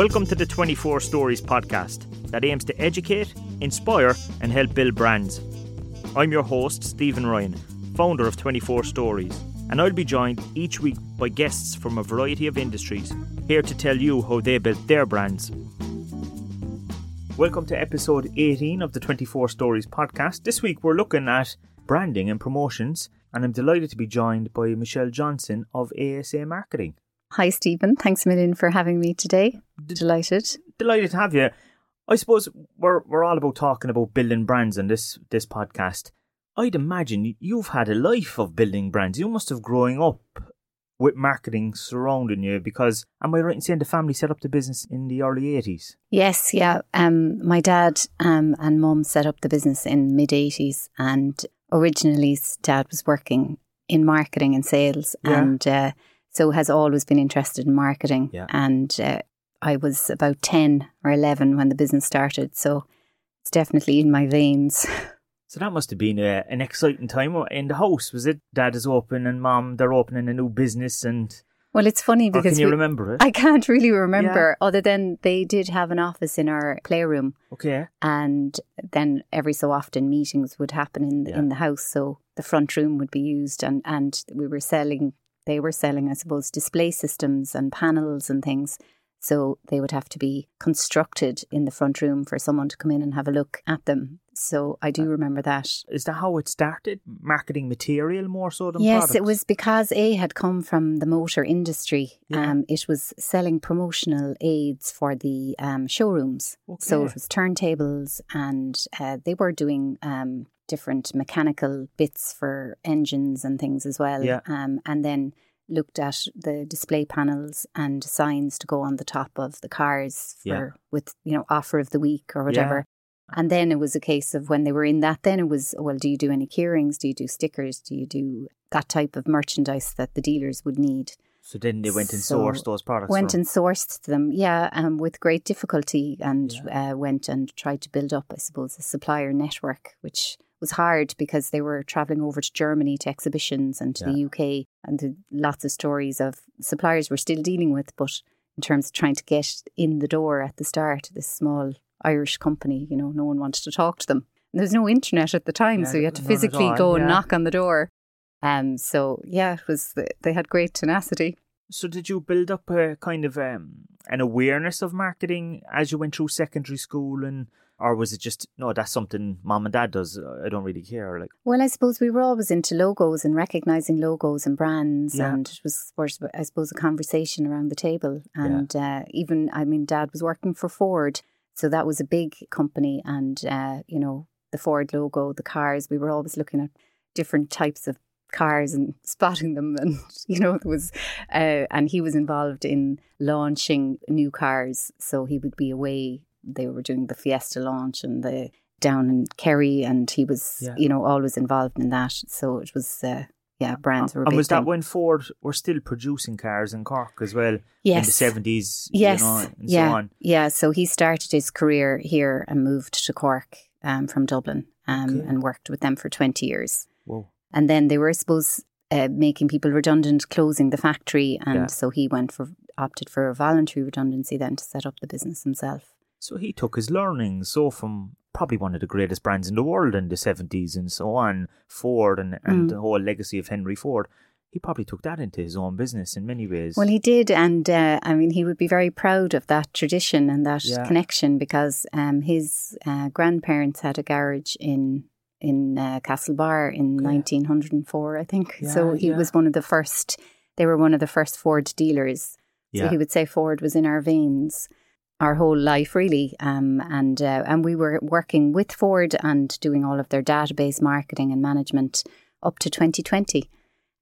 Welcome to the 24 Stories podcast that aims to educate, inspire, and help build brands. I'm your host, Stephen Ryan, founder of 24 Stories, and I'll be joined each week by guests from a variety of industries here to tell you how they built their brands. Welcome to episode 18 of the 24 Stories podcast. This week we're looking at branding and promotions, and I'm delighted to be joined by Michelle Johnson of ASA Marketing. Hi, Stephen. Thanks a million for having me today. Delighted. Delighted to have you. I suppose we're we're all about talking about building brands in this this podcast. I'd imagine you've had a life of building brands. You must have growing up with marketing surrounding you because am I right in saying the family set up the business in the early eighties? Yes, yeah. Um, my dad um, and mum set up the business in mid eighties, and originally dad was working in marketing and sales, Yeah. and uh, so has always been interested in marketing. Yeah. And uh, I was about ten or eleven when the business started, so it's definitely in my veins. So that must have been a, an exciting time in the house, was it? Dad is open and mom they're opening a new business, and Well, it's funny because can you we- remember it? I can't really remember, other than they did have an office in our playroom. okay, and then every so often meetings would happen in the, Yeah. in the house so the front room would be used and and we were selling they were selling i suppose display systems and panels and things so they would have to be constructed in the front room for someone to come in and have a look at them so i Uh, do remember that is that how it started? Marketing material more so than Yes, products? it was because A had come from the motor industry. Yeah. Um, it was selling promotional aids for the um, showrooms. So it was turntables, and uh, they were doing um, different mechanical bits for engines and things as well. Yeah. Um, and then looked at the display panels and signs to go on the top of the cars for Yeah. with you know offer of the week or whatever. And then it was a case of when they were in that, then it was, well, do you do any keyrings? Do you do stickers? Do you do that type of merchandise that the dealers would need? So then they went and So sourced those products. Went and sourced them, yeah, um, with great difficulty and uh, went and tried to build up, I suppose, a supplier network, which was hard because they were travelling over to Germany to exhibitions and to the UK and the, lots of stories of suppliers we're still dealing with, but in terms of trying to get in the door at the start, this small Irish company, you know, no one wanted to talk to them. And there was no internet at the time, Yeah, so you had to physically all, go and knock on the door. Um, so yeah, it was they had great tenacity. So did you build up a kind of um, an awareness of marketing as you went through secondary school, and or was it just no? That's something mom and dad does. I don't really care. Like Well, I suppose we were always into logos and recognizing logos and brands, Yeah. and it was, I suppose, a conversation around the table. And uh, even, I mean, Dad was working for Ford, so that was a big company, and uh, you know, the Ford logo, the cars. We were always looking at different types of cars and spotting them, and you know, there was, uh, and he was involved in launching new cars, so he would be away. They were doing the Fiesta launch and the down in Kerry, and he was, Yeah. you know, always involved in that. So it was, uh, yeah, brands were. and was that thing. when Ford were still producing cars in Cork as well in the seventies? Yes, you know, and yeah, so on. yeah. So he started his career here and moved to Cork um, from Dublin um, Okay. and worked with them for twenty years. Whoa. And then they were, I suppose, uh, making people redundant, closing the factory, and Yeah. so he went for opted for a voluntary redundancy then to set up the business himself. So he took his learnings so from probably one of the greatest brands in the world in the seventies and so on, Ford and, and Mm. the whole legacy of Henry Ford. He probably took that into his own business in many ways. Well, he did, and uh, I mean, he would be very proud of that tradition and that Yeah. connection because um, his uh, grandparents had a garage in in uh, Castlebar in Okay. 1904, I think. so he yeah. was one of the first. They were one of the first Ford dealers. So he would say Ford was in our veins. Our whole life, really, um, and uh, and we were working with Ford and doing all of their database marketing and management up to 2020.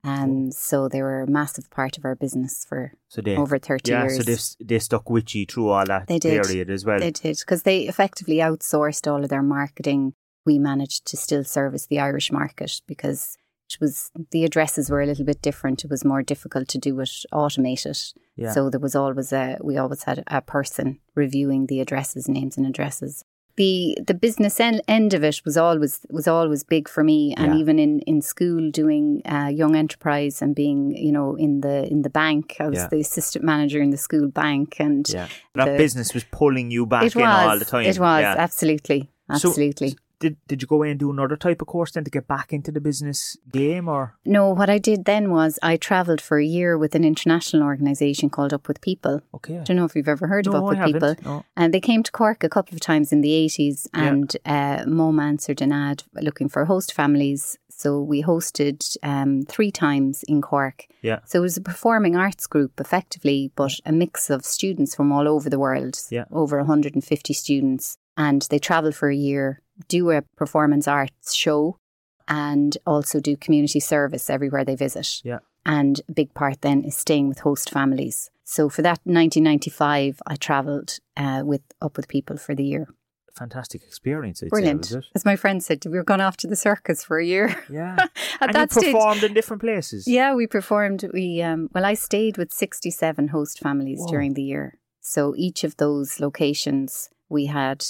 Um, so they were a massive part of our business for so they over 30 yeah, years. so they, they stuck with you through all that They did. period as well. They did because they effectively outsourced all of their marketing. We managed to still service the Irish market because it was the addresses were a little bit different. It was more difficult to do it automated. Yeah. So there was always a we always had a person reviewing the addresses, names and addresses. the the business end, end of it was always was always big for me, and Yeah. even in in school doing uh, young enterprise and being you know in the in the bank, I was Yeah. the assistant manager in the school bank, and Yeah. That the- business was pulling you back it in was all the time. it was Yeah. absolutely So- absolutely. Did Did you go in and do another type of course then to get back into the business game, or no, what I did then was I travelled for a year with an international organisation called Up with People. okay? I don't know if you've ever heard of No, Up I with haven't. People. No. And they came to Cork a couple of times in the 80s, Yeah. and uh, Mom answered an ad looking for host families. So we hosted um, three times in Cork. Yeah. So it was a performing arts group, effectively, but a mix of students from all over the world, Yeah. over 150 students. And they traveled for a year, do a performance arts show, and also do community service everywhere they visit. Yeah. And a big part then is staying with host families. So for that 1995, I travelled uh, with up with people for the year. Fantastic experience. I'd Brilliant. Say? As my friend said, we were gone off to the circus for a year. Yeah. At and that you stage, performed in different places. yeah, we performed. We um, well, I stayed with 67 host families Whoa. during the year. So each of those locations, we had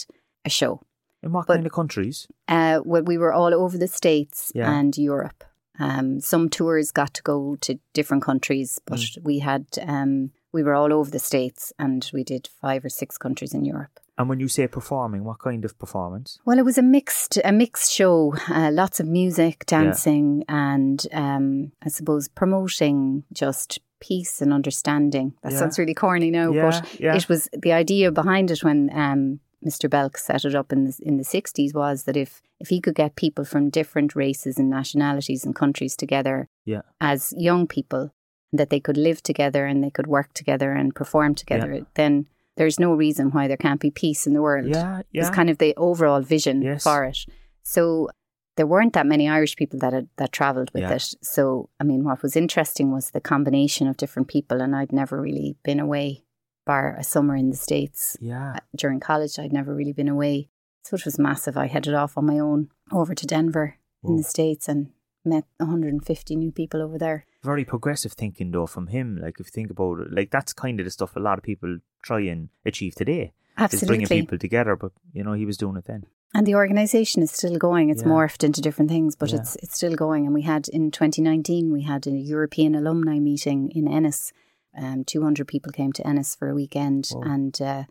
a show. In what But- kind of countries? Uh, well, we were all over the States Yeah. and Europe. Um, some tours got to go to different countries, but Mm. we had um, we were all over the States and we did five or six countries in Europe. And when you say performing, what kind of performance? Well, it was a mixed a mixed show. Uh, lots of music, dancing, and um, I suppose promoting just peace and understanding. That Yeah. sounds really corny now, Yeah, but yeah. it was the idea behind it when um, Mr. Belk set it up in the in the sixties was that if if he could get people from different races and nationalities and countries together Yeah. as young people, that they could live together and they could work together and perform together, then there's no reason why there can't be peace in the world Yeah, yeah. is kind of the overall vision Yes. for it. So there weren't that many Irish people that had, that travelled with Yeah. it. So I mean, what was interesting was the combination of different people, and I'd never really been away, bar a summer in the states yeah. Uh, during college. I'd never really been away, so it was massive. I headed off on my own over to Denver in the states and met 150 new people over there. Very progressive thinking though from him. Like if you think about it, like that's kind of the stuff a lot of people try and achieve today. Is bringing people together, but you know he was doing it then. And the organisation is still going. It's Yeah. morphed into different things, but Yeah. it's it's still going. And we had in 2019 we had a European alumni meeting in Ennis. Um, 200 people came to Ennis for a weekend, Whoa. and uh,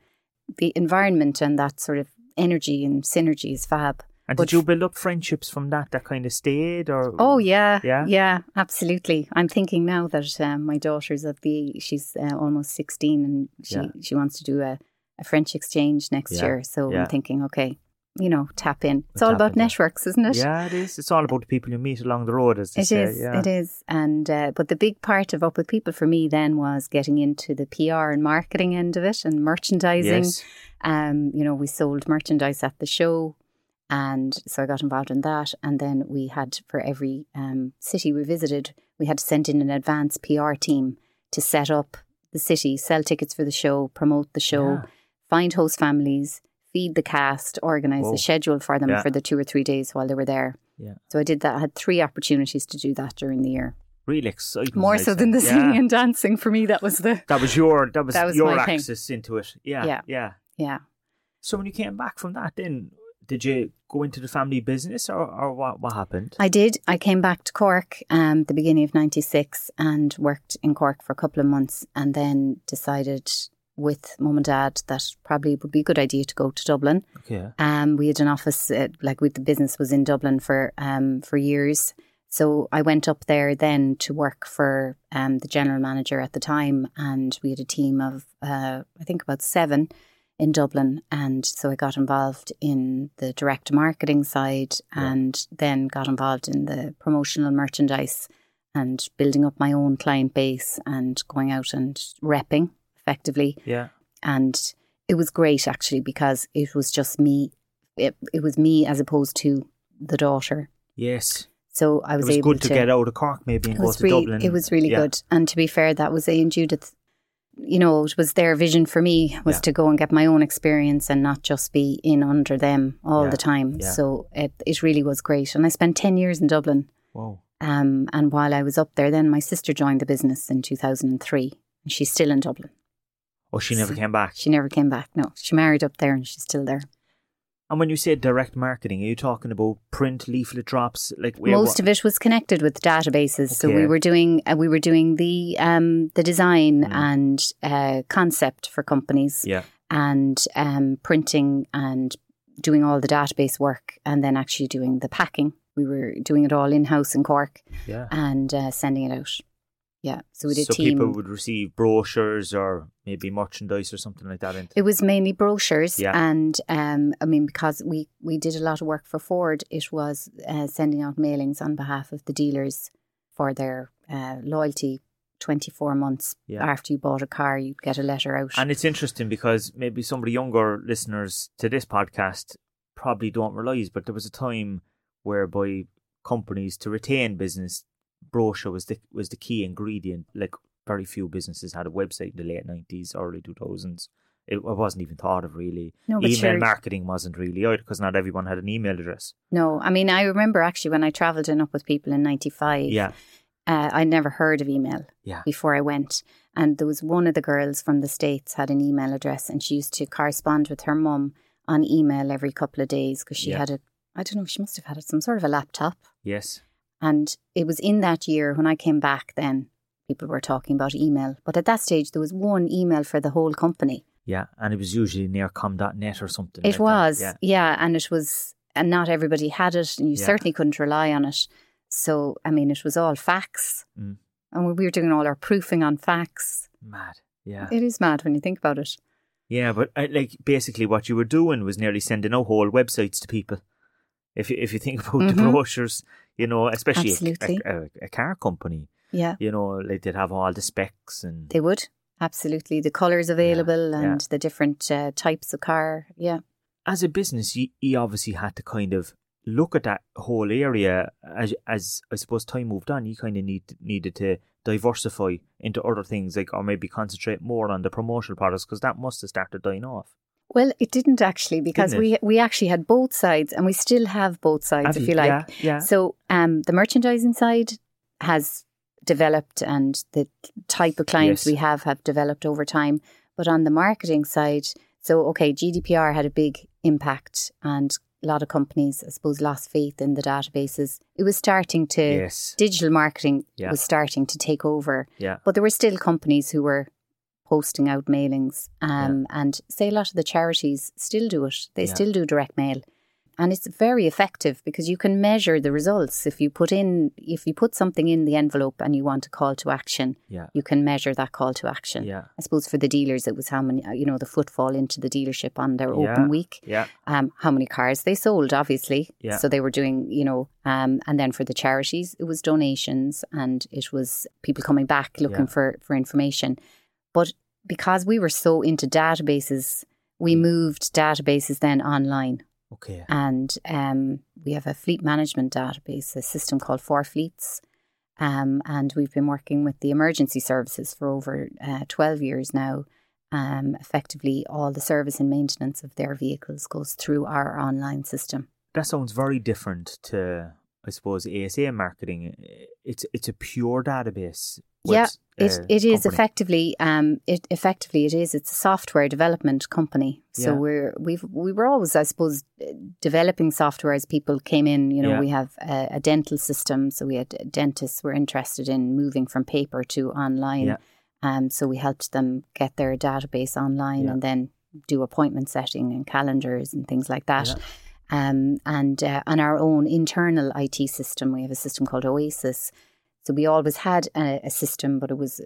the environment and that sort of energy and synergy is fab. And But did you build up friendships from that that kind of stayed or Oh yeah, Yeah? yeah, absolutely. I'm thinking now that um, my daughter's at the she's uh, almost 16 and she Yeah. she wants to do a, a French exchange next Yeah, year. So yeah. I'm thinking, okay, you know, tap in. It's We'll all about in, networks, isn't it? Yeah, it is. It's all about the people you meet along the road, as they It say. is. yeah. It is. And uh, but the big part of up with people for me then was getting into the PR and marketing end of it and merchandising. Yes. Um, you know, we sold merchandise at the show, and so I got involved in that. And then we had for every um, city we visited, we had to send in an advance PR team to set up the city, sell tickets for the show, promote the show, Yeah. find host families, feed the cast, organise Whoa. the schedule for them Yeah. for the two or three days while they were there. Yeah. So I did that. I had three opportunities to do that during the year. Really exciting. More so than the Yeah. singing and dancing for me. That was the That was your that was, That was your my thing. into it. Yeah, Yeah. yeah. yeah. So when you came back from that, then did you go into the family business, or, or what? What happened? I did. I came back to Cork um the beginning of '96 and worked in Cork for a couple of months, and then decided with mum and dad that probably would be a good idea to go to Dublin. okay. Um, we had an office, uh, like with the business was in Dublin for um for years. So I went up there then to work for um the general manager at the time, and we had a team of uh I think about seven in Dublin, and so I got involved in the direct marketing side, Yeah. and then got involved in the promotional merchandise and building up my own client base and going out and repping effectively Yeah. and it was great actually because it was just me. It, it was me as opposed to the daughter. Yes. So I was, was able good to, get out of Cork maybe and go to really, Dublin. it was really Yeah. good. And to be fair, that was Ian Judith. You know, it was their vision for me was Yeah. to go and get my own experience and not just be in under them all Yeah, the time. So it it really was great. And I spent ten years in Dublin. Wow. Um, and while I was up there, then my sister joined the business in two thousand and three, and she's still in Dublin. Oh, she never came back. She never came back. No, she married up there, and she's still there. And when you say direct marketing, are you talking about print leaflet drops? Like most of it was connected with databases. So we were doing uh, we were doing the um, the design Mm. and uh, concept for companies Yeah. and um, printing and doing all the database work and then actually doing the packing. We were doing it all in house in Cork Yeah. and uh, sending it out. Yeah, so we did so team. people would receive brochures or maybe merchandise or something like that. It was mainly brochures, Yeah. and um, I mean, because we we did a lot of work for Ford, it was uh, sending out mailings on behalf of the dealers for their uh, loyalty. Twenty four months Yeah. after you bought a car, you'd get a letter out. And it's interesting because maybe some of the younger listeners to this podcast probably don't realise, but there was a time whereby companies to retain business, brochure was the was the key ingredient. Like very few businesses had a website in the late nineties, early two thousands. It, wasn't even thought of really. No, Email sure. marketing wasn't really out because not everyone had an email address. no, I mean, I remember actually when I travelled in up with people in ninety five. Yeah, uh, I'd never heard of email yeah, before I went. And there was one of the girls from the States had an email address and she used to correspond with her mum on email every couple of days because she Yeah. had a, I don't know, she must have had some sort of a laptop. yes, And it was in that year when I came back then, people were talking about email. But at that stage, there was one email for the whole company. yeah. And it was usually an eircom.net or something. It like that. was, Yeah, yeah. and it was, and not everybody had it, and you Yeah. certainly couldn't rely on it. So, I mean, it was all fax. Mm. And we were doing all our proofing on fax. mad. Yeah. It is mad when you think about it. Yeah, but uh, like basically what you were doing was nearly sending out whole websites to people. If you, if you think about the Mhm. brochures, you know, especially a, Absolutely. a, a, a car company, Yeah, you know, like they'd have all the specs and they would. Absolutely. The colours available yeah. and the different uh, types of car. Yeah. as a business, you, you obviously had to kind of look at that whole area as as I suppose time moved on. You kind of need needed to diversify into other things, like or maybe concentrate more on the promotional products because that must have started dying off. Well, it didn't actually because Didn't we we actually had both sides and we still have both sides, Have if you? you like. Yeah, yeah. So um, the merchandising side has developed and the type of clients Yes. we have have developed over time. But on the marketing side, so okay, GDPR had a big impact and a lot of companies, I suppose, lost faith in the databases. It was starting to, Yes. digital marketing Yeah. was starting to take over. Yeah. But there were still companies who were posting out mailings. Um, And say a lot of the charities still do it. They Yeah. still do direct mail. And it's very effective because you can measure the results. If you put in, if you put something in the envelope and you want a call to action, Yeah. you can measure that call to action. Yeah. I suppose for the dealers, it was how many, uh, you know, the footfall into the dealership on their Yeah. open week Yeah. um, how many cars they sold, obviously. Yeah. So they were doing, you know, um, and then for the charities, it was donations and it was people coming back looking Yeah. for, for information. But because we were so into databases, we Mm. moved databases then online. Okay. And um, we have a fleet management database, a system called Four Fleets. Um, and we've been working with the emergency services for over uh, 12 years now. Um, effectively, all the service and maintenance of their vehicles goes through our online system. That sounds very different to, I suppose, ASA marketing. It's it's a pure database. Yeah, It, it is company. effectively um it effectively it is it's a software development company so Yeah. we're we've we were always I suppose developing software as people came in you know Yeah. we have a, a dental system so we had dentists were interested in moving from paper to online Yeah. um so we helped them get their database online Yeah. and then do appointment setting and calendars and things like that Yeah. um and uh, on our own internal IT system we have a system called Oasis so we always had a, a system, but it was,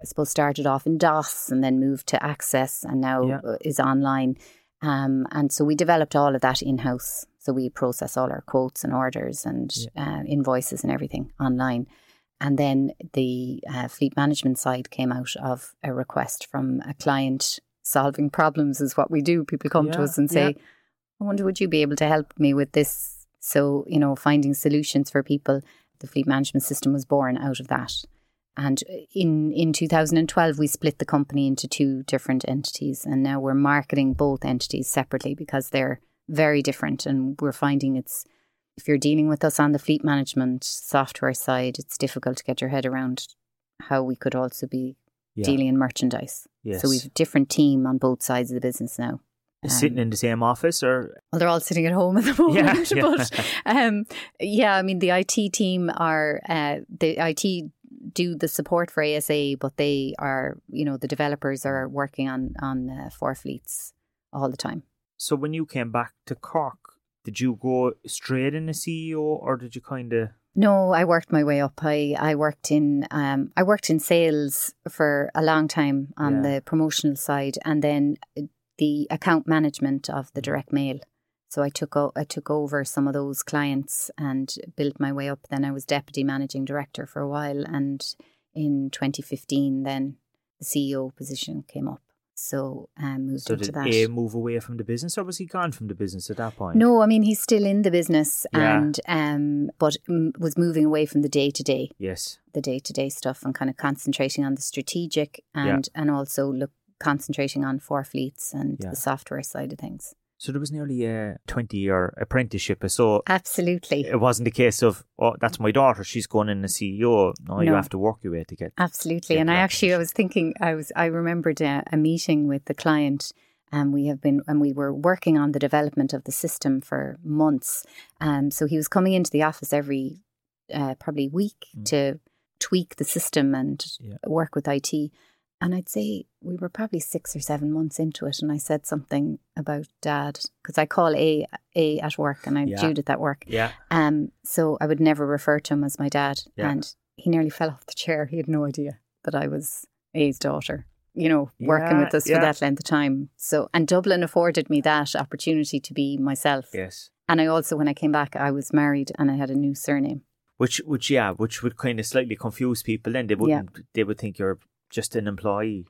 I suppose, started off in DOS and then moved to Access and now Yeah. uh, is online. Um, and so we developed all of that in house. So we process all our quotes and orders and uh, invoices and everything online. And then the uh, fleet management side came out of a request from a client solving problems, is what we do. People come to us and yeah. say, I wonder, would you be able to help me with this? So, you know, finding solutions for people the fleet management system was born out of that. And in in 2012, we split the company into two different entities, and now we're marketing both entities separately because they're very different. And we're finding it's if you're dealing with us on the fleet management software side, it's difficult to get your head around how we could also be Yeah. dealing in merchandise. Yes. So we've a different team on both sides of the business now. Sitting in the same office, or well, they're all sitting at home at the moment. Yeah, yeah. But um, yeah, I mean, the IT team are uh, the IT do the support for ASA, but they are, you know, the developers are working on on uh, four fleets all the time. so when you came back to Cork, did you go straight in as CEO, or did you kind of? No, I worked my way up. I, I worked in um, I worked in sales for a long time on Yeah. the promotional side, and then the account management of the direct mail. So I took o- I took over some of those clients and built my way up. Then I was deputy managing director for a while, and in 2015, then the CEO position came up. So um, moved So did that. A move away from the business, or was he gone from the business at that point? No, I mean he's still in the business, Yeah. and um, but mm, was moving away from the day to day Yes. the day to day stuff and kind of concentrating on the strategic Yeah. and and also look concentrating on four fleets and Yeah. the software side of things. So there was nearly a twenty-year apprenticeship. So Absolutely. it wasn't a case of, oh, that's my daughter. She's going in as CEO. No, you have to work your way to get. Absolutely. Get And I actually I was thinking I was I remembered a, a meeting with the client and we have been and we were working on the development of the system for months. Um so he was coming into the office every uh, probably week Mm. to tweak the system and Yeah. work with IT. And I'd say we were probably six or seven months into it, and I said something about dad because I call A A at work and I Yeah. Judith at work. Yeah. Um, so I would never refer to him as my dad. Yeah. And he nearly fell off the chair. He had no idea that I was A's daughter, you know, working Yeah, with us yeah. for that length of time. So, and Dublin afforded me that opportunity to be myself. Yes. And I also, when I came back, I was married and I had a new surname. Which, which, yeah, which would kind of slightly confuse people. Then they wouldn't. They would think you're just an employee.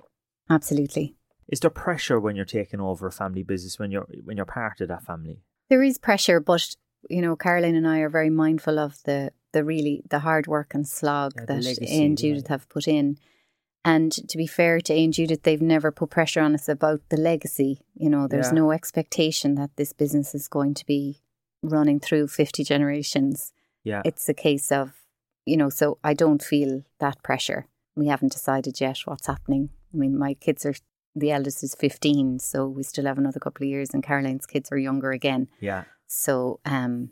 Absolutely. Is there pressure when you're taking over a family business when you're when you're part of that family? There is pressure, but you know, Caroline and I are very mindful of the the really the hard work and slog Yeah, that legacy, A and yeah. Judith have put in. And to be fair to A and Judith, they've never put pressure on us about the legacy. You know, there's Yeah. no expectation that this business is going to be running through 50 generations. Yeah. It's a case of, you know, so I don't feel that pressure. We haven't decided yet what's happening. I mean, my kids are, the eldest is 15, so we still have another couple of years, and Caroline's kids are younger again. yeah. So, um,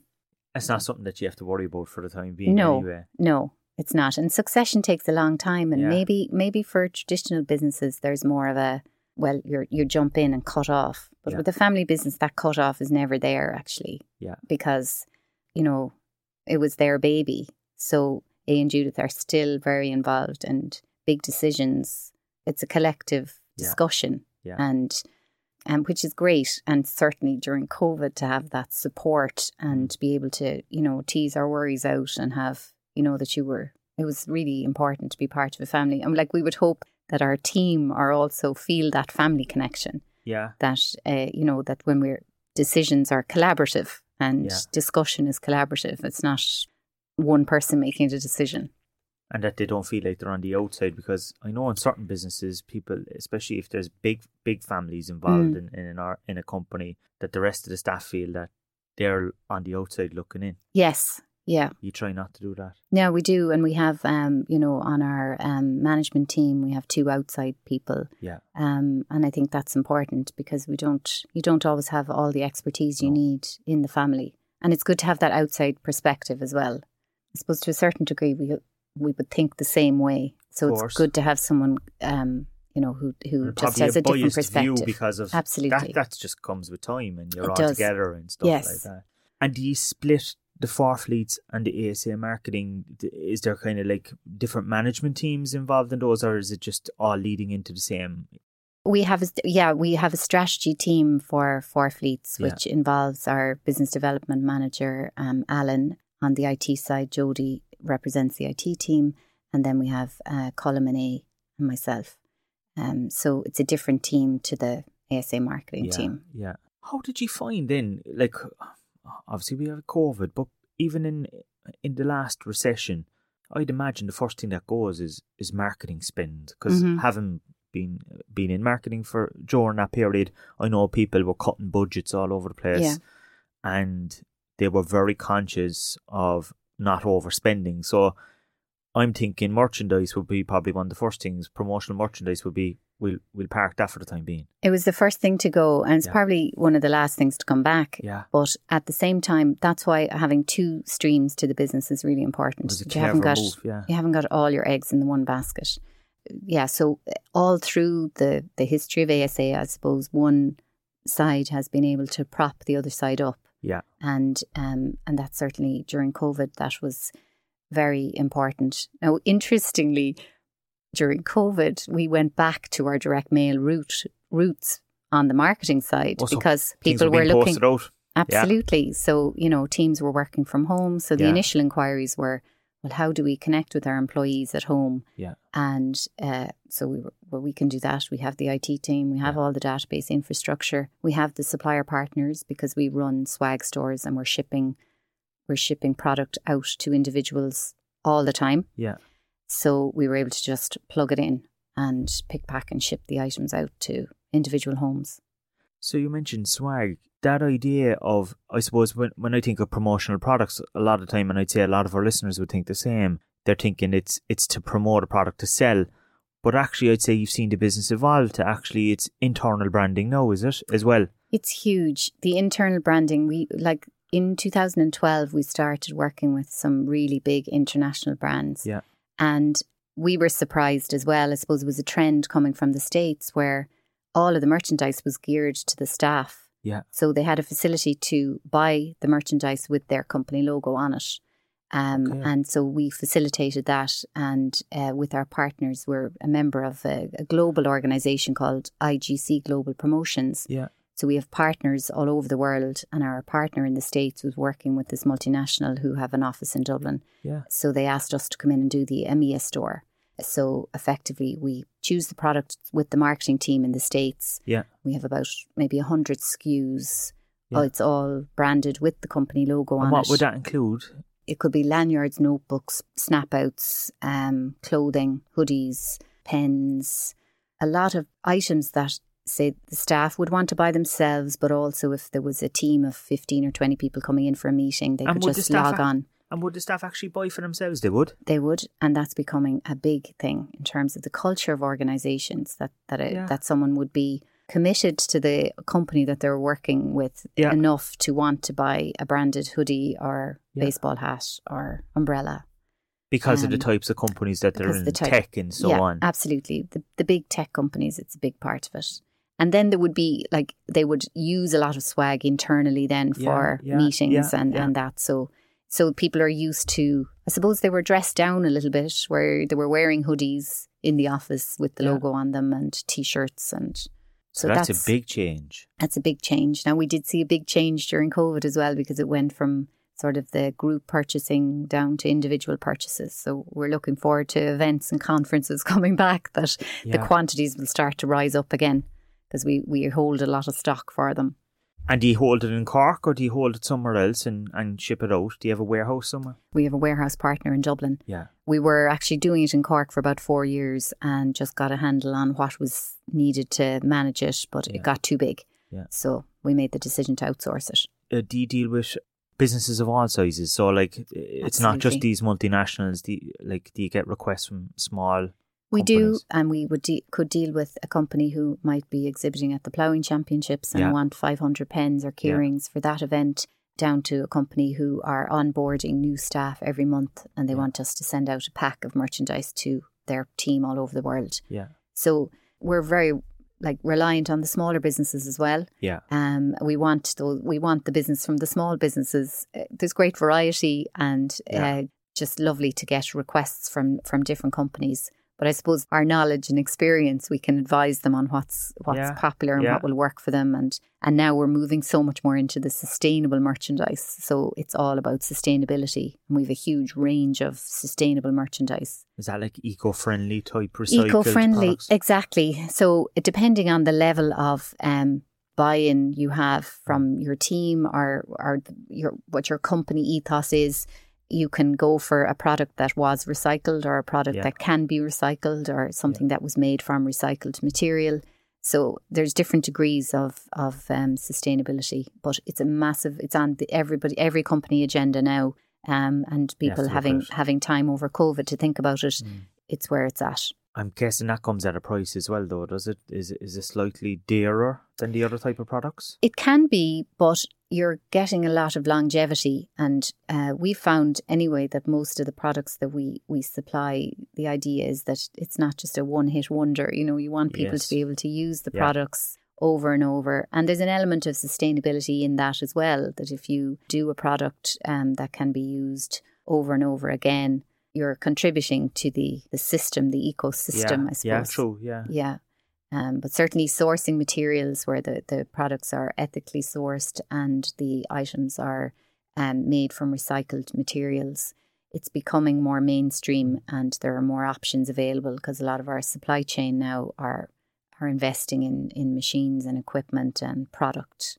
It's not something that you have to worry about for the time being. no, Anyway. no, it's not. And succession takes a long time, and Yeah. maybe maybe for traditional businesses, there's more of a well, you're you jump in and cut off. But Yeah. with a family business, that cut off is never there actually. Yeah. because you know it was their baby. So A and Judith are still very involved and big decisions. It's a collective Yeah. discussion, Yeah. and um, which is great. And certainly during COVID, to have that support and to be able to, you know, tease our worries out and have, you know, that you were, it was really important to be part of a family. And like we would hope that our team are also feel that family connection, Yeah. that, uh, you know, that when we're, decisions are collaborative and Yeah. discussion is collaborative. It's not one person making the decision. and that they don't feel like they're on the outside because I know in certain businesses, people, especially if there's big big families involved Mm. in in an, in a company, that the rest of the staff feel that they're on the outside looking in. Yes. Yeah. You try not to do that. Yeah, we do. And we have, um, you know, on our um, management team, we have two outside people. Yeah. Um, and I think that's important because we don't, you don't always have all the expertise you No. need in the family. And it's good to have that outside perspective as well. I suppose to a certain degree, we, we would think the same way. So it's good to have someone, um, you know, who, who just has a different perspective. because of Absolutely. that. That just comes with time, and you're It all does. together and stuff Yes. like that. And do you split the four fleets and the ASA marketing? Is there kind of like different management teams involved in those, or is it just all leading into the same? We have, a, yeah, we have a strategy team for four fleets, Yeah. which involves our business development manager, um, Alan. On the IT side, Jody represents the IT team, and then we have uh, Colin and A and myself. Um, so it's a different team to the ASA marketing yeah, team. Yeah. How did you find then? Like, obviously we have COVID, but even in in the last recession, I'd imagine the first thing that goes is is marketing spend because Mhm. having been been in marketing for during that period, I know people were cutting budgets all over the place, Yeah. and they were very conscious of not overspending. So, I'm thinking merchandise would be probably one of the first things. Promotional merchandise would be we'll we'll park that for the time being. It was the first thing to go, and it's Yeah. probably one of the last things to come back. Yeah. But at the same time, that's why having two streams to the business is really important. You haven't got move, yeah. you haven't got all your eggs in the one basket. Yeah, so uh, all through the the history of ASA, I suppose one side has been able to prop the other side up. And um and that certainly during COVID that was very important. Now, interestingly, during COVID, we went back to our direct mail route roots on the marketing side so because people were being looking. Absolutely. So, you know, teams were working from home. So the Yeah. initial inquiries were, well, how do we connect with our employees at home? Yeah. And uh, so we well, we can do that. We have the IT team, we have all the database infrastructure, we have the supplier partners because we run swag stores and we're shipping, we're shipping product out to individuals all the time. Yeah. So we were able to just plug it in and pick, pack, and ship the items out to individual homes. So you mentioned swag. That idea of, I suppose, when, when I think of promotional products, a lot of the time, and I'd say a lot of our listeners would think the same. They're thinking it's it's to promote a product to sell, but actually, I'd say you've seen the business evolve to actually it's internal branding now, is it as well? It's huge. The internal branding, we like in 2012, we started working with some really big international brands. Yeah. And we were surprised as well. I suppose it was a trend coming from the States where all of the merchandise was geared to the staff. Yeah. So they had a facility to buy the merchandise with their company logo on it. Um, Okay. And so we facilitated that. And uh, with our partners, we're a member of a, a global organization called IGC Global Promotions. Yeah. So we have partners all over the world, and our partner in the States was working with this multinational who have an office in Dublin. Yeah. So they asked us to come in and do the EMEA store. So effectively, we choose the product with the marketing team in the States. Yeah. We have about maybe a 100 SKUs. Yeah. Oh, it's all branded with the company logo And on what it. would that include? It could be lanyards, notebooks, snapouts, um, clothing, hoodies, pens, a lot of items that say the staff would want to buy themselves, but also if there was a team of 15 or 20 people coming in for a meeting, they And could just log ac- on. And would the staff actually buy for themselves? They would. They would, and that's becoming a big thing in terms of the culture of organisations that that a, Yeah. that someone would be committed to the company that they're working with Yeah. enough to want to buy a branded hoodie or Yeah. baseball hat or umbrella. Because of the Um, types of companies that they're in, the type- tech and so yeah, on. Absolutely. The the big tech companies, it's a big part of it. And then there would be like they would use a lot of swag internally then for meetings and, and that. So so people are used to I suppose they were dressed down a little bit where they were wearing hoodies in the office with the Yeah. logo on them and t shirts and so, so that's, that's- a big change. that's a big change. Now we did see a big change during COVID as well because it went from sort of the group purchasing down to individual purchases. So we're looking forward to events and conferences coming back that the quantities will start to rise up again because we, we hold a lot of stock for them. And do you hold it in Cork or do you hold it somewhere else and, and ship it out? Do you have a warehouse somewhere? We have a warehouse partner in Dublin. Yeah. We were actually doing it in Cork for about four years and just got a handle on what was needed to manage it, but Yeah. it got too big. Yeah. So we made the decision to outsource it. Uh, do you deal with businesses of all sizes? So, like, it's not just these multinationals. Do you, like, do you get requests from small? We do, and we would de- could deal with a company who might be exhibiting at the ploughing championships and Yeah. want 500 pens or Yeah. keyrings for that event, down to a company who are onboarding new staff every month and they Yeah. want us to send out a pack of merchandise to their team all over the world. Yeah. So we're very like reliant on the smaller businesses as well. Yeah. Um, we want those, we want the business from the small businesses. Uh, There's great variety and Yeah. uh, just lovely to get requests from from different companies. But I suppose our knowledge and experience, we can advise them on what's what's Yeah. popular and Yeah. what will work for them. And and now we're moving so much more into the sustainable merchandise. So it's all about sustainability, and we have a huge range of sustainable merchandise Is that like eco-friendly type recycled eco-friendly products? exactly so depending on the level of um buy-in you have from your team or or your what your company ethos is you can go for a product that was recycled or a product Yeah. that can be recycled or something that was made from recycled material so there's different degrees of of um, sustainability but it's a massive it's on the everybody every company agenda now um, and people having having time over COVID to think about it, mm. it's where it's at. I'm guessing that comes at a price as well, though, does it? Is is it slightly dearer than the other type of products? It can be, but you're getting a lot of longevity, and uh, we found anyway that most of the products that we we supply, the idea is that it's not just a one hit wonder. You know, you want people yes. to be able to use the yeah. products over and over. And there's an element of sustainability in that as well, that if you do a product um, that can be used over and over again, you're contributing to the, the system, the ecosystem, yeah, I suppose. Yeah, true, yeah. Yeah. Um, but certainly sourcing materials where the, the products are ethically sourced and the items are um, made from recycled materials, it's becoming more mainstream and there are more options available because a lot of our supply chain now are are investing in, in machines and equipment and product.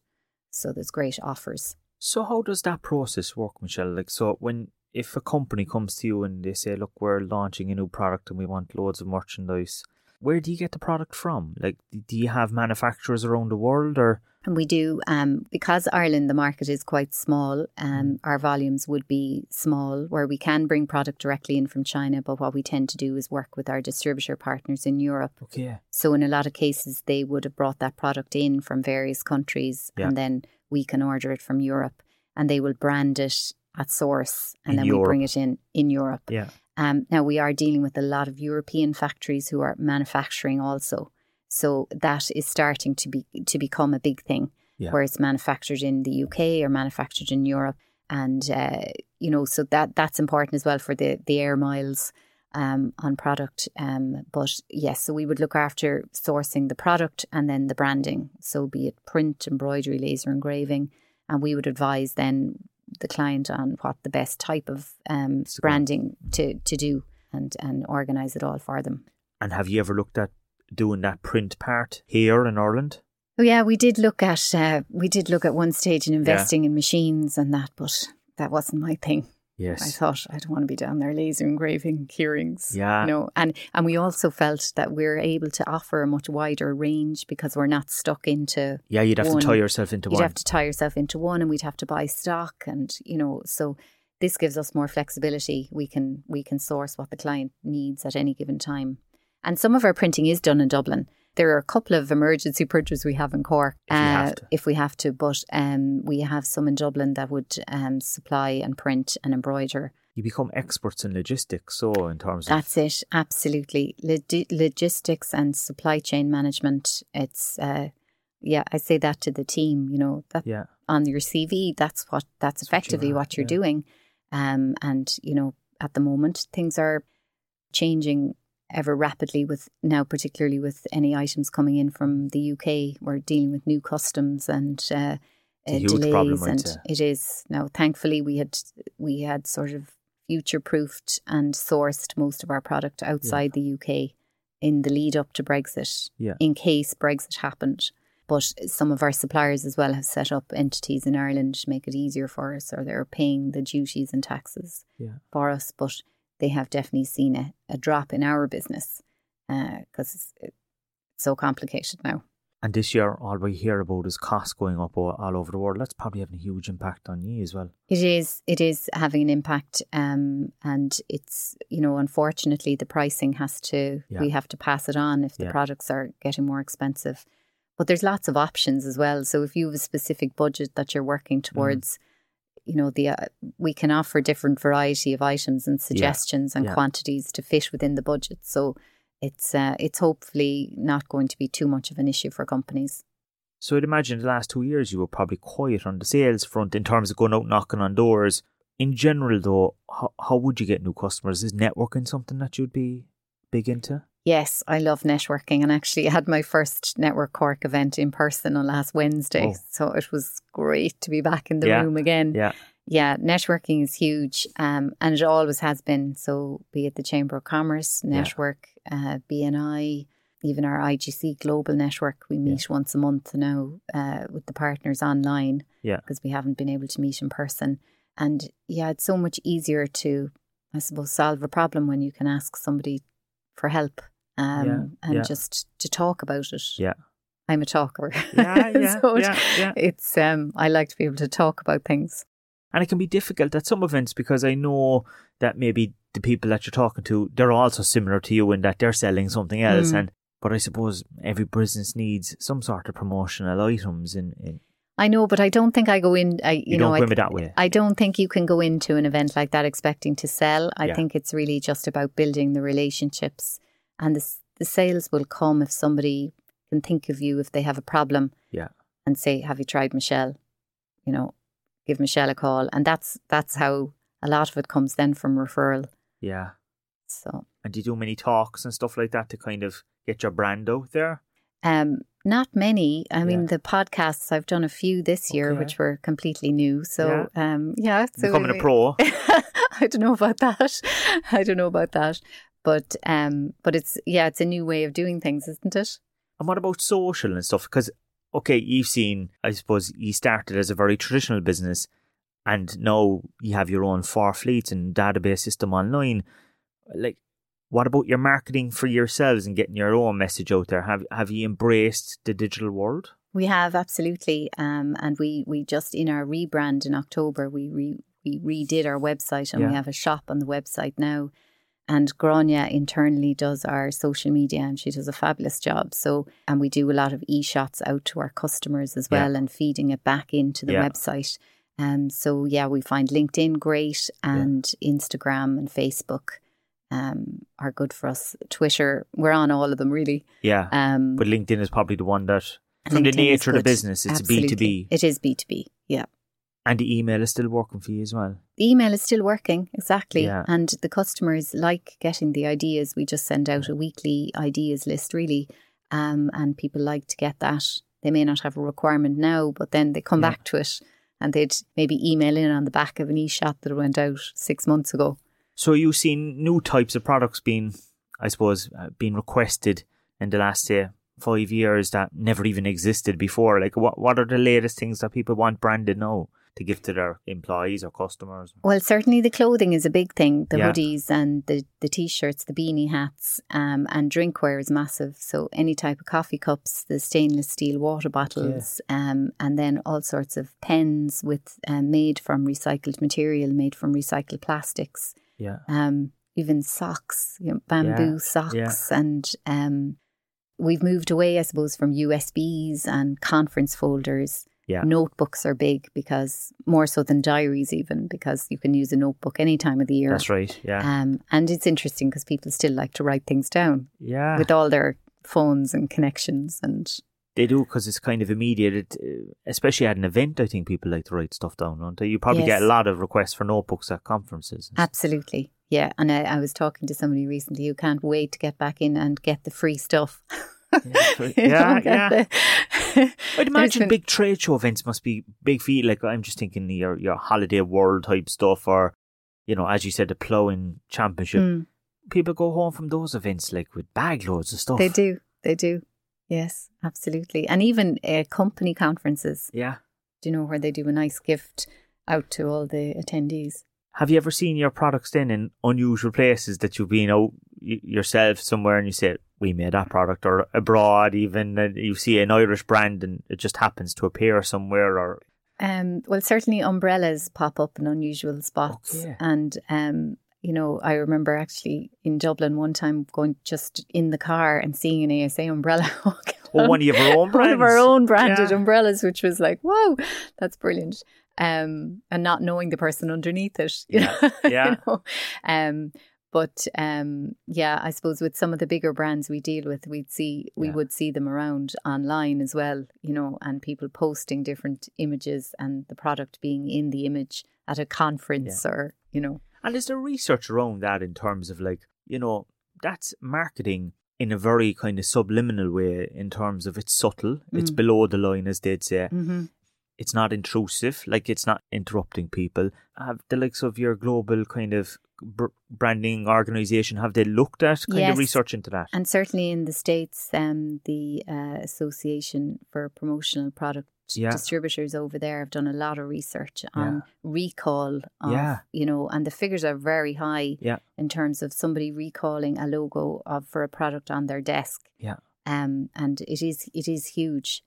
So there's great offers. So how does that process work, Michelle? Like so when if a company comes to you and they say, Look, we're launching a new product and we want loads of merchandise, where do you get the product from? Like do you have manufacturers around the world or and we do, um, because Ireland, the market is quite small, um, mm. our volumes would be small, where we can bring product directly in from China. But what we tend to do is work with our distributor partners in Europe. Okay. So, in a lot of cases, they would have brought that product in from various countries, yeah. and then we can order it from Europe, and they will brand it at source, and in then Europe. we bring it in in Europe. Yeah. Um, now, we are dealing with a lot of European factories who are manufacturing also. So that is starting to be to become a big thing, yeah. where it's manufactured in the UK or manufactured in Europe, and uh, you know, so that that's important as well for the the air miles um, on product. Um, but yes, so we would look after sourcing the product and then the branding. So be it print, embroidery, laser engraving, and we would advise then the client on what the best type of um, branding to to do and and organize it all for them. And have you ever looked at doing that print part here in Ireland? Oh yeah, we did look at uh, we did look at one stage in investing yeah. in machines and that, but that wasn't my thing. Yes, I thought I don't want to be down there laser engraving keyrings. Yeah, you know, and and we also felt that we're able to offer a much wider range because we're not stuck into. Yeah, you'd have one. to tie yourself into you'd one. You'd have to tie yourself into one, and we'd have to buy stock, and you know, so this gives us more flexibility. We can we can source what the client needs at any given time. And some of our printing is done in Dublin. There are a couple of emergency printers we have in Cork if, uh, if we have to, but um, we have some in Dublin that would um, supply and print and embroider. You become experts in logistics, so in terms of that's it, absolutely Log- logistics and supply chain management. It's uh, yeah, I say that to the team. You know that yeah. on your CV, that's what that's, that's effectively what, you what you're yeah. doing. Um, and you know, at the moment, things are changing ever rapidly with now, particularly with any items coming in from the UK. We're dealing with new customs and uh, uh, delays, problem, and it is now. Thankfully, we had we had sort of future proofed and sourced most of our product outside yeah. the UK in the lead up to Brexit, yeah. in case Brexit happened. But some of our suppliers as well have set up entities in Ireland to make it easier for us, or they're paying the duties and taxes yeah. for us. But they have definitely seen a, a drop in our business because uh, it's, so complicated now. And this year, all we hear about is costs going up all, all, over the world. That's probably having a huge impact on you as well. It is. It is having an impact, um, and it's you know, unfortunately, the pricing has to. Yeah. We have to pass it on if the yeah. products are getting more expensive. But there's lots of options as well. So if you have a specific budget that you're working mm. towards, mm you know the uh, we can offer different variety of items and suggestions yeah. and yeah. quantities to fit within the budget. So it's uh, it's hopefully not going to be too much of an issue for companies. So i'd imagine the last two years you were probably quiet on the sales front in terms of going out knocking on doors. In general though how, how would you get new customers? Is networking something that you'd be big into Yes, I love networking and actually I had my first Network Cork event in person on last Wednesday. Oh. So it was great to be back in the yeah. room again. Yeah. Yeah, networking is huge um, and it always has been. So be it the Chamber of Commerce network, yeah. uh, BNI, even our IGC global network, we meet yeah. once a month now uh, with the partners online. Yeah. Because we haven't been able to meet in person. And yeah, it's so much easier to, I suppose, solve a problem when you can ask somebody for help um, yeah, and yeah. just to talk about it. Yeah. I'm a talker. Yeah, yeah, so yeah, yeah. It's um, I like to be able to talk about things. And it can be difficult at some events because I know that maybe the people that you're talking to, they're also similar to you in that they're selling something else. Mm. And but I suppose every business needs some sort of promotional items in, in I know, but I don't think I go in. I you, You know, I, that way. I don't think you can go into an event like that expecting to sell. I Yeah. think it's really just about building the relationships, and the the sales will come if somebody can think of you if they have a problem Yeah. and say, "Have you tried Michelle?" You know, give Michelle a call, and that's that's how a lot of it comes then from referral. Yeah. So, And do you do many talks and stuff like that to kind of get your brand out there? um, not many. I mean, Yeah. the podcasts I've done a few this year, Okay. which were completely new. So, um, yeah, so Becoming a pro. I don't know about that. I don't know about that. But um, but it's yeah, it's a new way of doing things, isn't it? And what about social and stuff? Because, okay, you've seen, I suppose, you started as a very traditional business and now you have your own four fleets and database system online. Like, what about your marketing for yourselves and getting your own message out there? Have have you embraced the digital world? We have absolutely, um, and we we just in our rebrand in October we re, we redid our website and we have a shop on the website now. And Grania internally does our social media and she does a fabulous job. So, and we do a lot of e shots out to our customers as Yeah. well and feeding it back into the Yeah. website. Um, so, yeah, we find LinkedIn great and Instagram and Facebook um, are good for us. Twitter, we're on all of them really. Yeah. Um, but LinkedIn is probably the one that, from the LinkedIn is nature of the business, it's B2B. It is B2B, yeah. And the email is still working for you as well. The email is still working, exactly. Yeah. And the customers like getting the ideas. We just send out a weekly ideas list, really. Um, and people like to get that. They may not have a requirement now, but then they come Yeah. back to it and they'd maybe email in on the back of an e shot that went out six months ago. So you've seen new types of products being, I suppose, uh, being requested in the last say five years that never even existed before. Like, what what are the latest things that people want branded now to give to their employees or customers? Well, certainly the clothing is a big thing. The Yeah. hoodies and the, the t shirts, the beanie hats, um, and drinkware is massive. So any type of coffee cups, the stainless steel water bottles, um, and then all sorts of pens with um, made from recycled material, made from recycled plastics. Yeah, Um, even socks, you know, bamboo Yeah, socks, and um, we've moved away, I suppose, from USBs and conference folders. yeah, Notebooks are big because more so than diaries, even because you can use a notebook any time of the year. that's right. Yeah, Um, and it's interesting because people still like to write things down yeah, with all their phones and connections. And they do because it's kind of immediate. It, uh, especially at an event, I think people like to write stuff down. Don't they? You probably get a lot of requests for notebooks at conferences. absolutely, yeah. And I, I was talking to somebody recently who can't wait to get back in and get the free stuff. yeah, yeah. the- I'd imagine been- big trade show events must be big for you. Like I'm just thinking your your holiday world type stuff, or you know, as you said, the ploughing championship. Mm, People go home from those events like with bag loads of stuff. they do, they do. Yes, absolutely. And even uh, company conferences, Yeah. do you know, where they do a nice gift out to all the attendees. Have you ever seen your products then in unusual places that you've been out yourself somewhere and you say we made that product, or abroad even, and you see an Irish brand and it just happens to appear somewhere, or Um, well, certainly umbrellas pop up in unusual spots, Okay. and um, you know, I remember actually in Dublin one time going just in the car and seeing an ASA umbrella. along. one of your own brands. one of our own branded Yeah. umbrellas, which was like, wow, that's brilliant. Um, and not knowing the person underneath it, you Yeah, know, you yeah. know. Um, but um, yeah, I suppose with some of the bigger brands we deal with, we'd see we Yeah. would see them around online as well, you know, and people posting different images and the product being in the image at a conference or you know, And is there research around that in terms of like, you know, that's marketing in a very kind of subliminal way in terms of it's subtle, it's Mm. below the line, as they'd say. mm-hmm. It's not intrusive, like it's not interrupting people. Have the likes of your global kind of br- branding organization, have they looked at kind Yes. of research into that? And certainly in the States, um, the uh, Association for Promotional Product Yeah. Distributors over there have done a lot of research on recall of, Yeah. you know, and the figures are very high Yeah. in terms of somebody recalling a logo of for a product on their desk. Yeah. Um, and it is it is huge.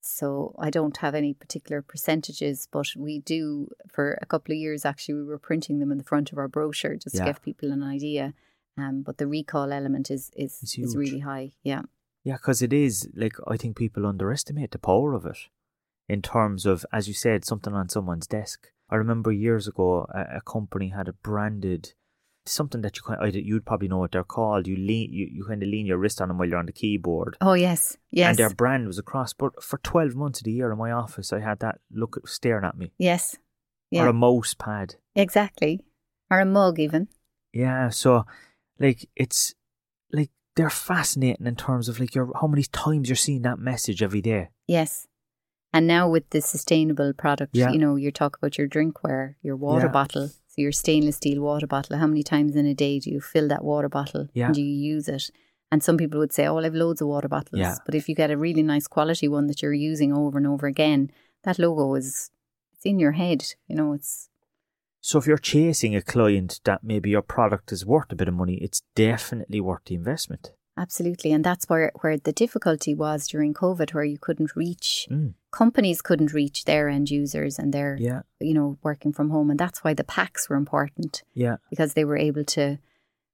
So I don't have any particular percentages, but we do for a couple of years actually we were printing them in the front of our brochure just Yeah. to give people an idea. Um, but the recall element is is, is really high. Yeah. Yeah, because it is like I think people underestimate the power of it in terms of, as you said, something on someone's desk. I remember years ago, a, a company had a branded something that you kind you'd probably know what they're called. You lean, you, you kind of lean your wrist on them while you're on the keyboard. Oh yes. Yes. And their brand was across. But for twelve months of the year in my office, I had that look staring at me, yes. or a mouse pad. exactly. Or a mug even. Yeah, so like it's like they're fascinating in terms of like your how many times you're seeing that message every day. Yes. And now with the sustainable product, Yeah. you know, you talk about your drinkware, your water Yeah. bottle. So your stainless steel water bottle, how many times in a day do you fill that water bottle Yeah. and do you use it? And some people would say, oh, well, I've loads of water bottles. Yeah. But if you get a really nice quality one that you're using over and over again, that logo is it's in your head. You know, it's So if you're chasing a client that maybe your product is worth a bit of money, it's definitely worth the investment. Absolutely. And that's where, where the difficulty was during COVID, where you couldn't reach, Mm. companies couldn't reach their end users and their, Yeah, you know, working from home. And that's why the packs were important. yeah, because they were able to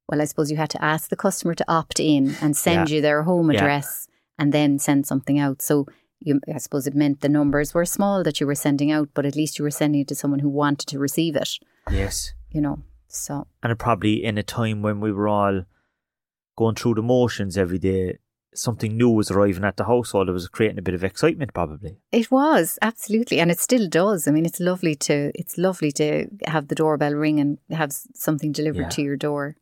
well i suppose you had to ask the customer to opt in and send Yeah. you their home Yeah. address and then send something out so you, i suppose it meant the numbers were small that you were sending out but at least you were sending it to someone who wanted to receive it yes. you know so And it probably in a time when we were all going through the motions every day, something new was arriving at the household. It was creating a bit of excitement, probably. it was absolutely and it still does i mean it's lovely to it's lovely to have the doorbell ring and have something delivered Yeah. to your door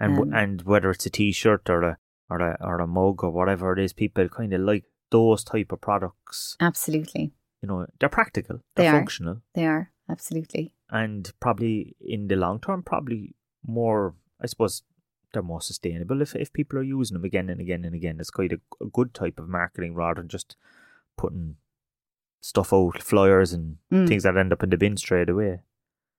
And Um, and whether it's a t-shirt or a or a or a mug or whatever it is, people kind of like those type of products. absolutely You know, they're practical, They they're are. functional, they are absolutely and probably in the long term, probably more. I suppose they're more sustainable if if people are using them again and again and again. It's quite a, a good type of marketing rather than just putting stuff out, flyers and Mm. things that end up in the bin straight away.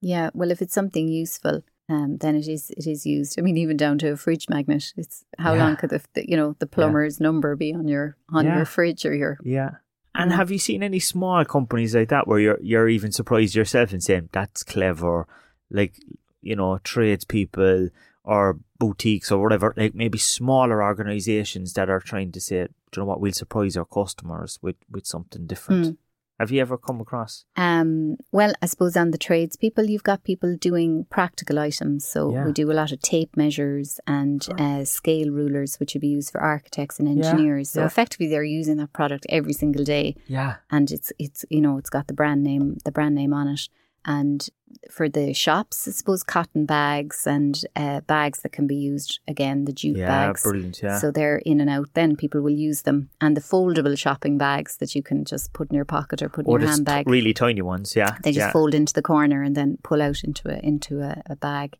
Yeah, well, if it's something useful, um, then it is it is used. I mean, even down to a fridge magnet. It's how Yeah. long could the, the you know the plumber's number be on your on Yeah. your fridge or your Yeah. And have you seen any small companies like that where you're you're even surprised yourself and saying that's clever, like you know tradespeople or boutiques or whatever, like maybe smaller organisations that are trying to say, do you know what, we'll surprise our customers with with something different. Mm. Have you ever come across? Um, well, I suppose on the tradespeople, you've got people doing practical items. So Yeah. we do a lot of tape measures and uh, scale rulers, which would be used for architects and Yeah, engineers. So yeah. effectively, they're using that product every single day, Yeah. and it's it's you know it's got the brand name the brand name on it. And for the shops, I suppose cotton bags and uh, bags that can be used again, the jute Yeah, bags. brilliant. Yeah. So they're in and out. Then people will use them, and the foldable shopping bags that you can just put in your pocket or put in or your the handbag. really tiny ones, yeah. They just yeah. fold into the corner and then pull out into a into a, a bag,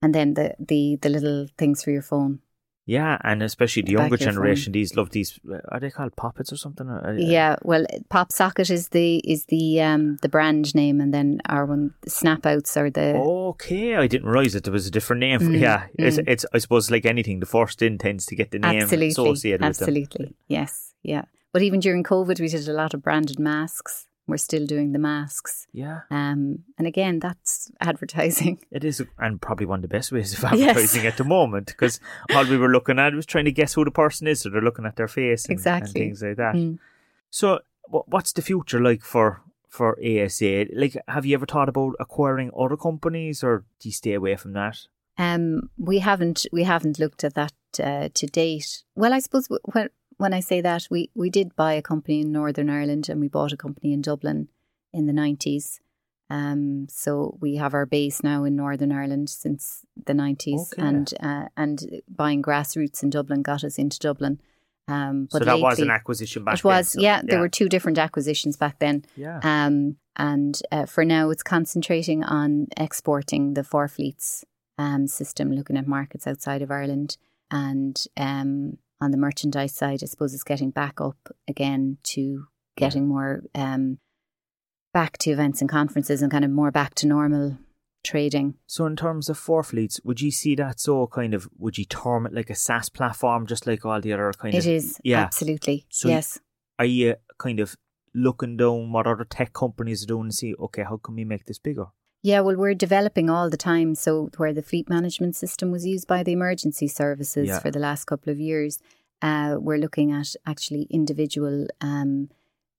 and then the, the the little things for your phone. Yeah, and especially the younger generation, these love these. Are they called poppets or something? Uh, Yeah, well, Pop Socket is the is the um the brand name, and then our one Snap Outs are the Okay, I didn't realize that there was a different name. Mm, yeah, it's, mm. it's I suppose like anything, the first in tends to get the name absolutely associated with them. absolutely yes yeah. But even during COVID, we did a lot of branded masks. We're still doing the masks. Yeah, Um, and again, that's advertising. it is, and probably one of the best ways of Yes. advertising at the moment because all we were looking at was trying to guess who the person is, so they're looking at their face and, and Exactly. things like that. Mm. So, wh- what's the future like for for ASA? Like, have you ever thought about acquiring other companies, or do you stay away from that? Um, we haven't we haven't looked at that uh, to date. Well, I suppose when when I say that, we we did buy a company in Northern Ireland and we bought a company in Dublin in the nineties. Um, so we have our base now in Northern Ireland since the nineties, Okay. and uh, and buying grassroots in Dublin got us into Dublin. Um, but so that was an acquisition back it was, then. so, yeah, There were two different acquisitions back then. yeah. Um, and uh, for now, it's concentrating on exporting the four fleets um, system, looking at markets outside of Ireland. And um, on the merchandise side, I suppose it's getting back up again to getting more um, back to events and conferences and kind of more back to normal trading. So in terms of four fleets, would you see that so kind of would you term it like a SaaS platform, just like all the other kind It of is yeah. absolutely So yes. Are you kind of looking down what other tech companies are doing and see, okay, how can we make this bigger? Yeah, well, we're developing all the time. So, where the fleet management system was used by the emergency services Yeah. for the last couple of years, uh, we're looking at actually individual, um,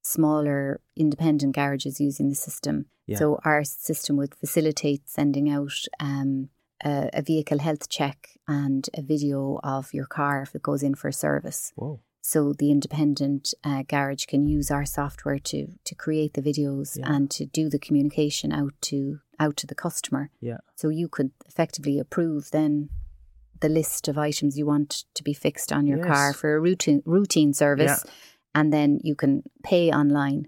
smaller, independent garages using the system. Yeah. So, our system would facilitate sending out um, a, a vehicle health check and a video of your car if it goes in for a service. Whoa. So the independent uh, garage can use our software to to create the videos Yeah. and to do the communication out to out to the customer. Yeah. So you could effectively approve then the list of items you want to be fixed on your car for a routine routine service, and then you can pay online,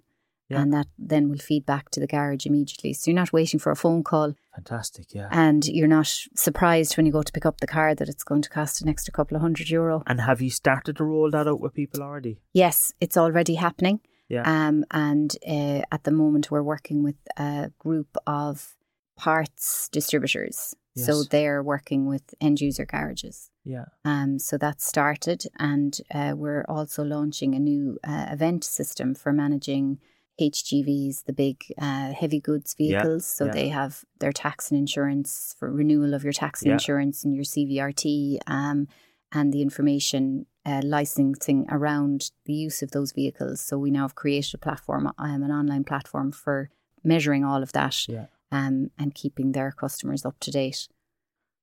Yeah. and that then will feed back to the garage immediately. So you're not waiting for a phone call, Fantastic, yeah. and you're not surprised when you go to pick up the car that it's going to cost an extra couple of hundred euro. And have you started to roll that out with people already? Yes, it's already happening. Yeah. Um, and uh, at the moment, we're working with a group of parts distributors. So they're working with end user garages. Yeah. Um, so that's started, and uh, we're also launching a new uh, event system for managing HGVs, the big uh, heavy goods Yeah, vehicles. So yeah. they have their tax and insurance for renewal of your tax and Yeah. insurance and your CVRT, um, and the information uh, licensing around the use of those vehicles. So we now have created a platform, um, an online platform for measuring all of that Yeah. um, and keeping their customers up to date.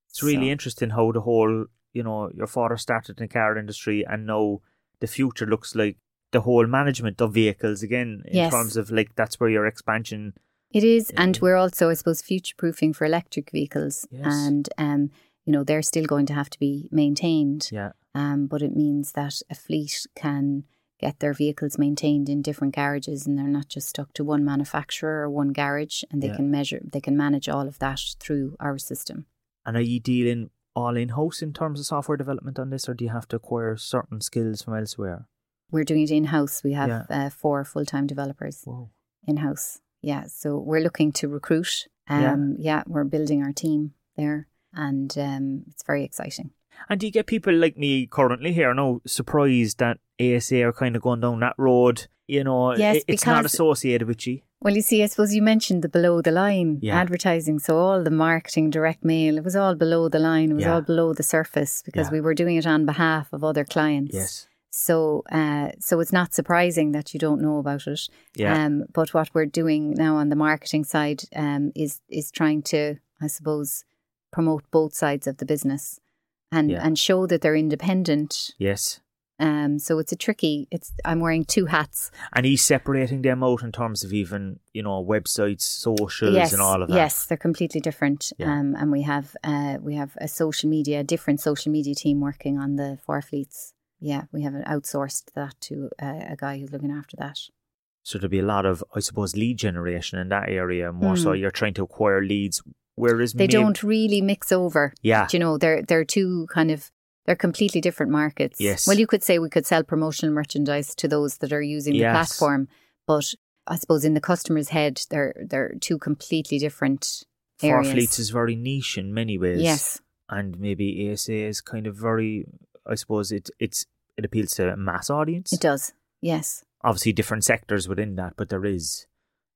It's really So- interesting how the whole, you know, your father started in the car industry and now the future looks like the whole management of vehicles again in Yes. terms of like that's where your expansion It is, and we're also, I suppose, future proofing for electric vehicles, Yes. and um, you know they're still going to have to be maintained. yeah Um, but it means that a fleet can get their vehicles maintained in different garages, and they're not just stuck to one manufacturer or one garage, and they Yeah. can measure, they can manage all of that through our system. and are you dealing all in house in terms of software development on this or do you have to acquire certain skills from elsewhere We're doing it in house. We have Yeah. uh, four full time developers in house. Yeah, so we're looking to recruit. Yeah. Um, yeah, we're building our team there, and um, it's very exciting. and do you get people like me currently here now surprised that ASA are kind of going down that road you know Yes, it- it's not associated with you Well, you see, I suppose you mentioned the below the line Yeah. advertising. So all the marketing, direct mail, it was all below the line. It was Yeah. all below the surface because Yeah. we were doing it on behalf of other clients. yes So, uh, so it's not surprising that you don't know about it. yeah Um, but what we're doing now on the marketing side um, is is trying to, I suppose, promote both sides of the business and Yeah. and show that they're independent. yes Um, so it's a tricky. It's I'm wearing two hats. and he's separating them out in terms of even you know websites socials yes, and all of that Yes, they're completely different. Yeah. Um, and we have uh, we have a social media, different social media team working on the four fleets. Yeah, we have outsourced that to uh, a guy who's looking after that. So there'll be a lot of, I suppose, lead generation in that area. More so, Mm. you're trying to acquire leads, whereas They maybe- don't really mix over. Yeah, Do you know, they're they're two kind of they're completely different markets. Yes. Well, you could say we could sell promotional merchandise to those that are using the platform, but I suppose in the customer's head, they're they're two completely different Four areas. Fleets is very niche in many ways. Yes. and maybe ASA is kind of very. I suppose it it's it appeals to a mass audience. It does. Yes. Obviously, different sectors within that, but there is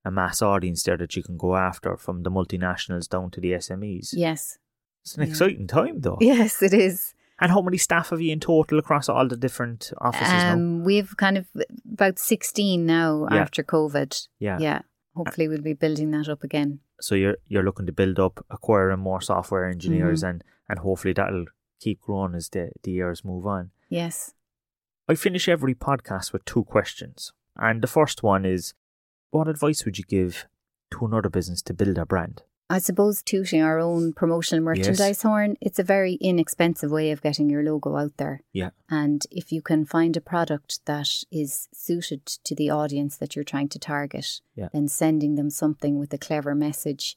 a mass audience there that you can go after from the multinationals down to the SMEs. Yes. It's an Yeah. exciting time, though. Yes, it is. And how many staff have you in total across all the different offices now? Um, we've kind of about 16 now Yeah. after COVID. Yeah. Yeah. Hopefully, we'll be building that up again. So you're you're looking to build up, acquiring more software engineers, Mm-hmm. and and hopefully that'll keep growing as the the years move on. Yes. I finish every podcast with two questions, and the first one is, what advice would you give to another business to build a brand? I suppose tooting our own promotional merchandise horn, it's a very inexpensive way of getting your logo out there. Yeah. And if you can find a product that is suited to the audience that you're trying to target, Yeah. then sending them something with a clever message,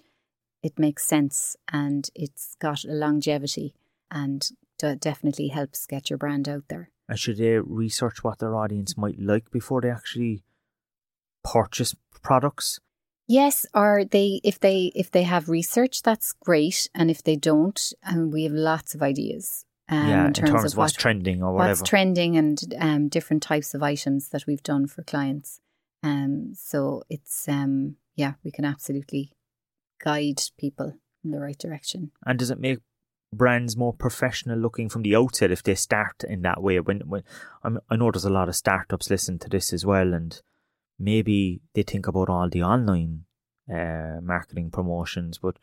it makes sense and it's got a longevity and definitely helps get your brand out there. And should they research what their audience might like before they actually purchase products? Yes, or they if they if they have research, that's great, and if they don't, um, we have lots of ideas. Um, yeah, in terms, of what's what, trending or whatever. what's trending and um, different types of items that we've done for clients. Um, so it's um, yeah, we can absolutely guide people in the right direction. And does it make brands more professional looking from the outset if they start in that way? When when I'm, I know there's a lot of startups listen to this as well, and maybe they think about all the online uh, marketing promotions, but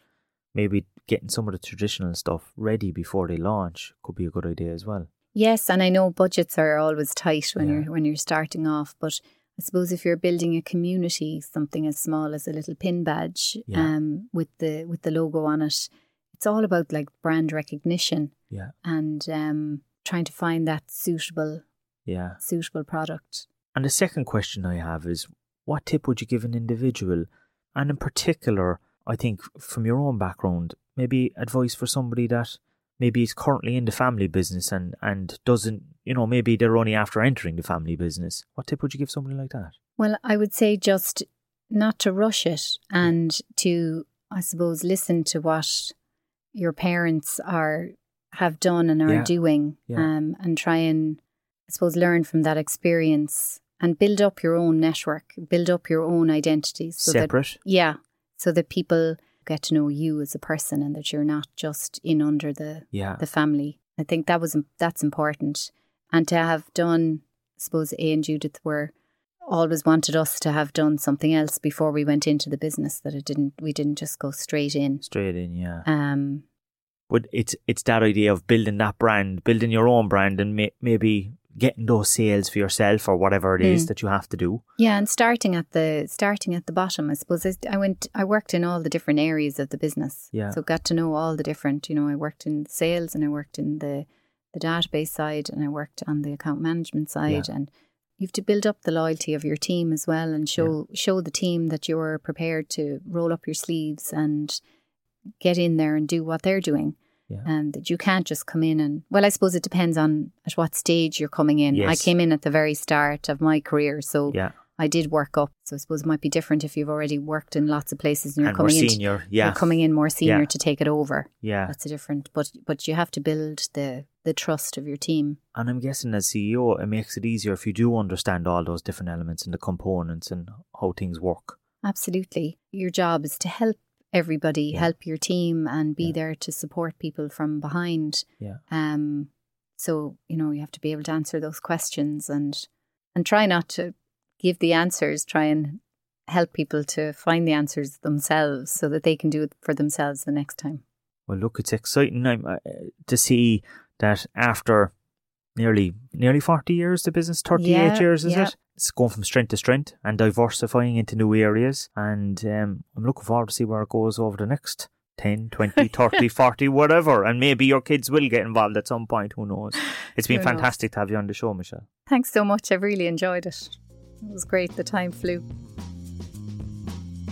maybe getting some of the traditional stuff ready before they launch could be a good idea as well. Yes, and I know budgets are always tight when yeah. you're when you're starting off, but I suppose if you're building a community, something as small as a little pin badge yeah. um, with the with the logo on it, it's all about like brand recognition. Yeah. And um, trying to find that suitable yeah suitable product. And the second question I have is what tip would you give an individual and in particular I think from your own background, maybe advice for somebody that maybe is currently in the family business and, and doesn't, you know, maybe they're only after entering the family business. What tip would you give somebody like that? Well, I would say just not to rush it and to, I suppose, listen to what your parents are have done and are yeah. doing yeah. Um, and try and, I suppose, learn from that experience and build up your own network, build up your own identity. So Separate? That, yeah so that people get to know you as a person and that you're not just in under the yeah. the family. I think that was that's important, and to have done, I suppose, A and Judith were always wanted us to have done something else before we went into the business. That it didn't, we didn't just go straight in. Straight in, yeah. Um, but it's it's that idea of building that brand, building your own brand, and may, maybe getting those sales for yourself or whatever it is mm. that you have to do. Yeah, and starting at the starting at the bottom, I suppose. I went, I worked in all the different areas of the business. Yeah. So got to know all the different. You know, I worked in sales and I worked in the the database side and I worked on the account management side yeah. and you have to build up the loyalty of your team as well and show yeah. show the team that you're prepared to roll up your sleeves and get in there and do what they're doing. Yeah. Um, that you can't just come in and well, I suppose it depends on at what stage you're coming in. Yes. I came in at the very start of my career, so yeah. I did work up. So I suppose it might be different if you've already worked in lots of places and you're and coming more senior. In, yeah, you're coming in more senior yeah. to take it over. Yeah, that's a different. But but you have to build the the trust of your team. And I'm guessing as CEO, it makes it easier if you do understand all those different elements and the components and how things work. Absolutely, your job is to help everybody, yeah. help your team, and be there to support people from behind. Yeah. Um. So you know you have to be able to answer those questions and and try not to give the answers. Try and help people to find the answers themselves so that they can do it for themselves the next time. Well, look, it's exciting. Uh, to see that after nearly nearly 40 years the business 38 yeah, years is yeah. it? It's going from strength to strength and diversifying into new areas. And um, i'm looking forward to see where it goes over the next 10 20 30 40 whatever. And maybe your kids will get involved at some point. Who knows? It's been fantastic to have you on the show michelle. Thanks so much. I've really enjoyed it it was great the time flew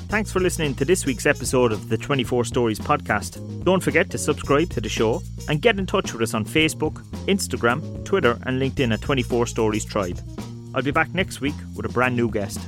Thanks for listening to this week's episode of the 24 Stories podcast. Don't forget to subscribe to the show and get in touch with us on Facebook, Instagram, Twitter, and LinkedIn at 24 Stories Tribe. I'll be back next week with a brand new guest.